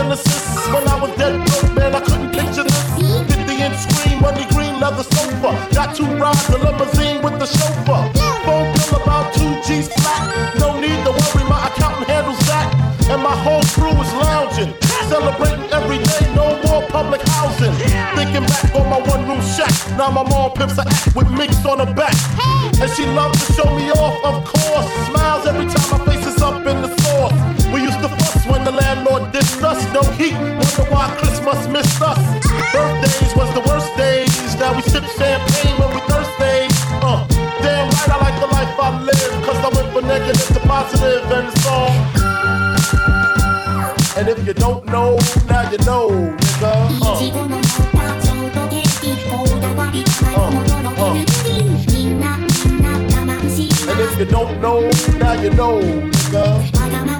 Genesis. When I was dead broke, man, I couldn't picture this. 50 inch screen, money green leather sofa. Got two rides, the limousine with the chauffeur. Phone bill about two G's flat. No need to worry, my accountant handles that. And my whole crew is lounging, celebrating every day. No more public housing. Thinking back on my one room shack. Now my mom pimps a act with mix on her back. And she loves to show me off, of course. Smiles every time my No heat, wonder why Christmas missed us. Birthdays was the worst days. Now we sip champagne when we thirsty. Uh, damn right, I like the life I live. Cause I went from negative to positive and it's all. And if you don't know, now you know, nigga. Uh. And if you don't know, now you know, nigga.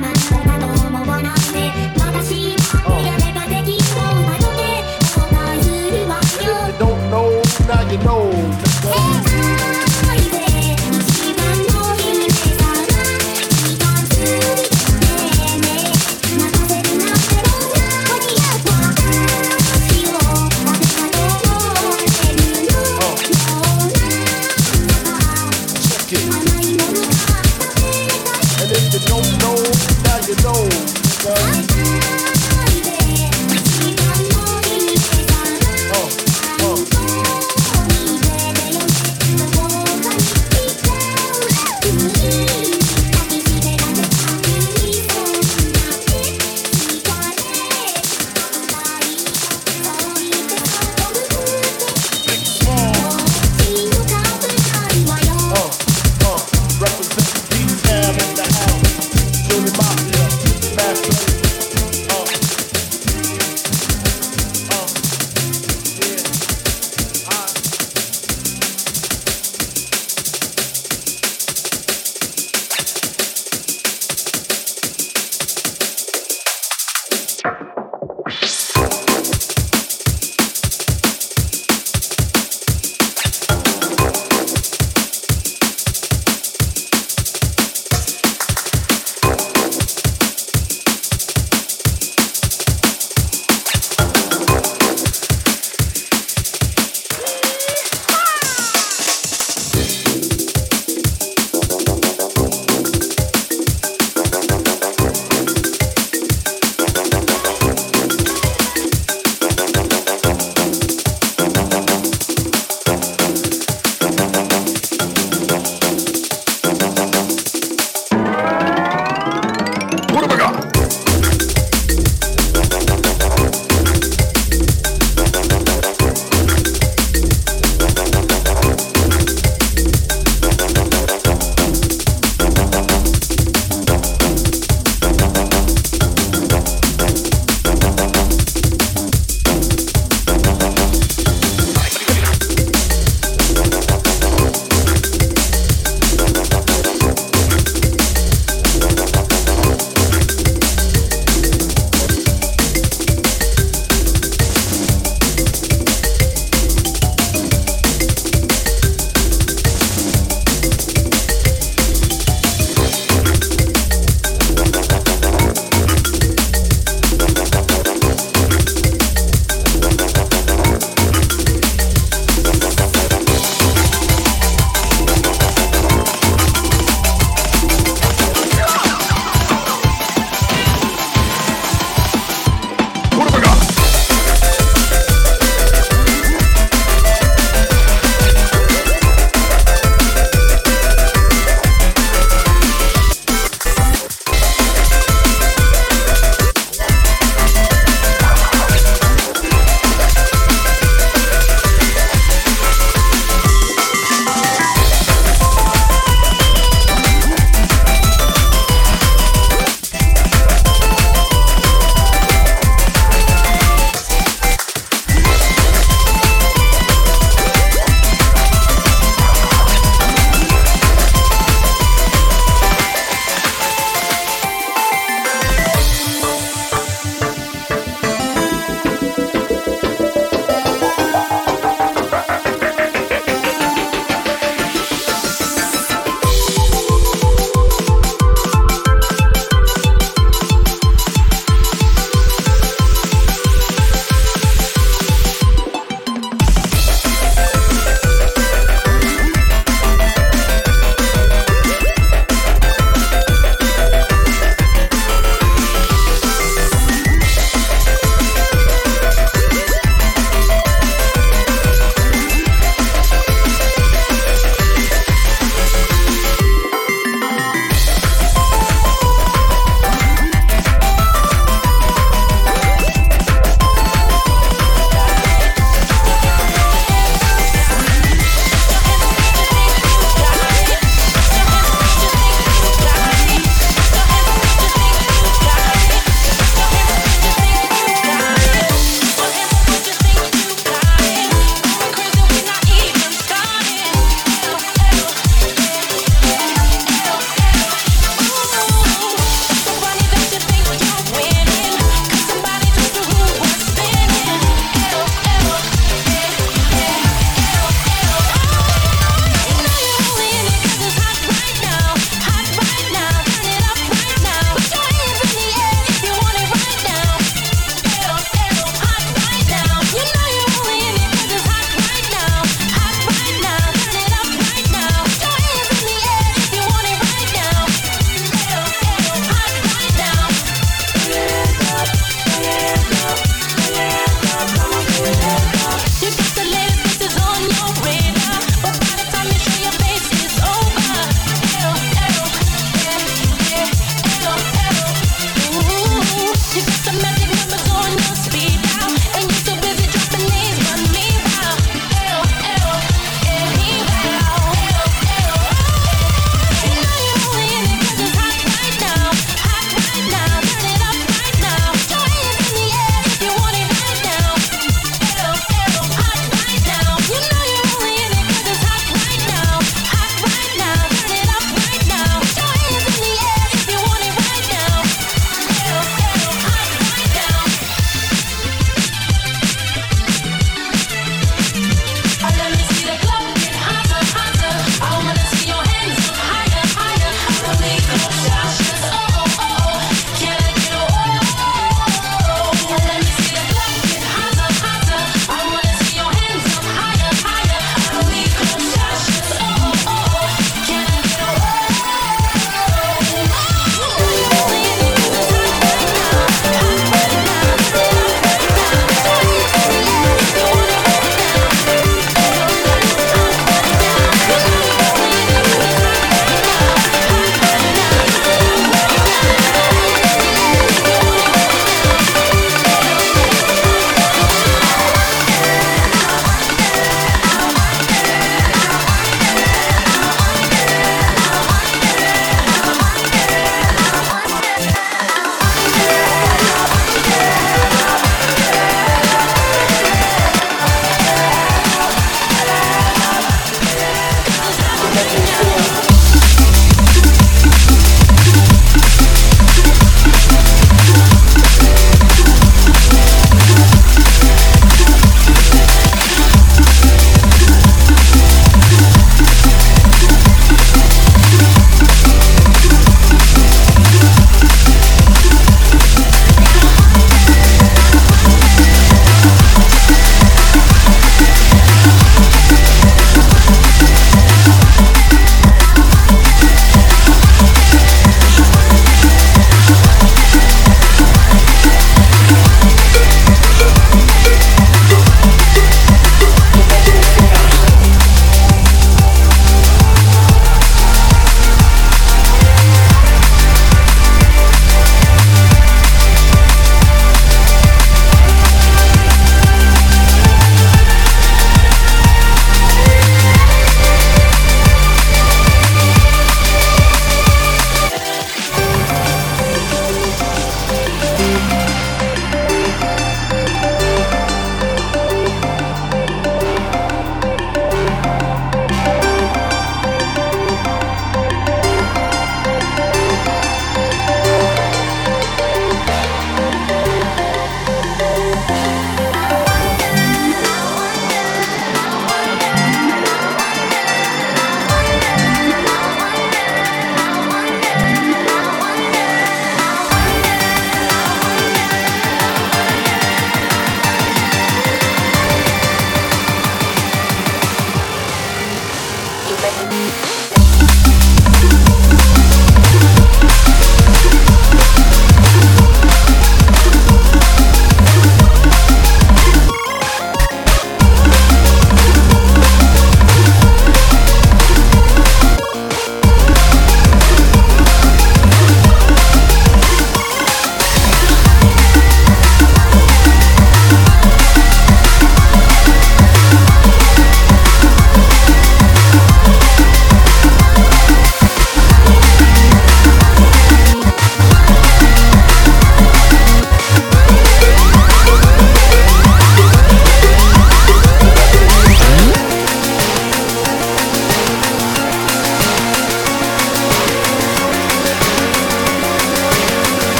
Oh. If you know,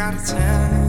got a ten.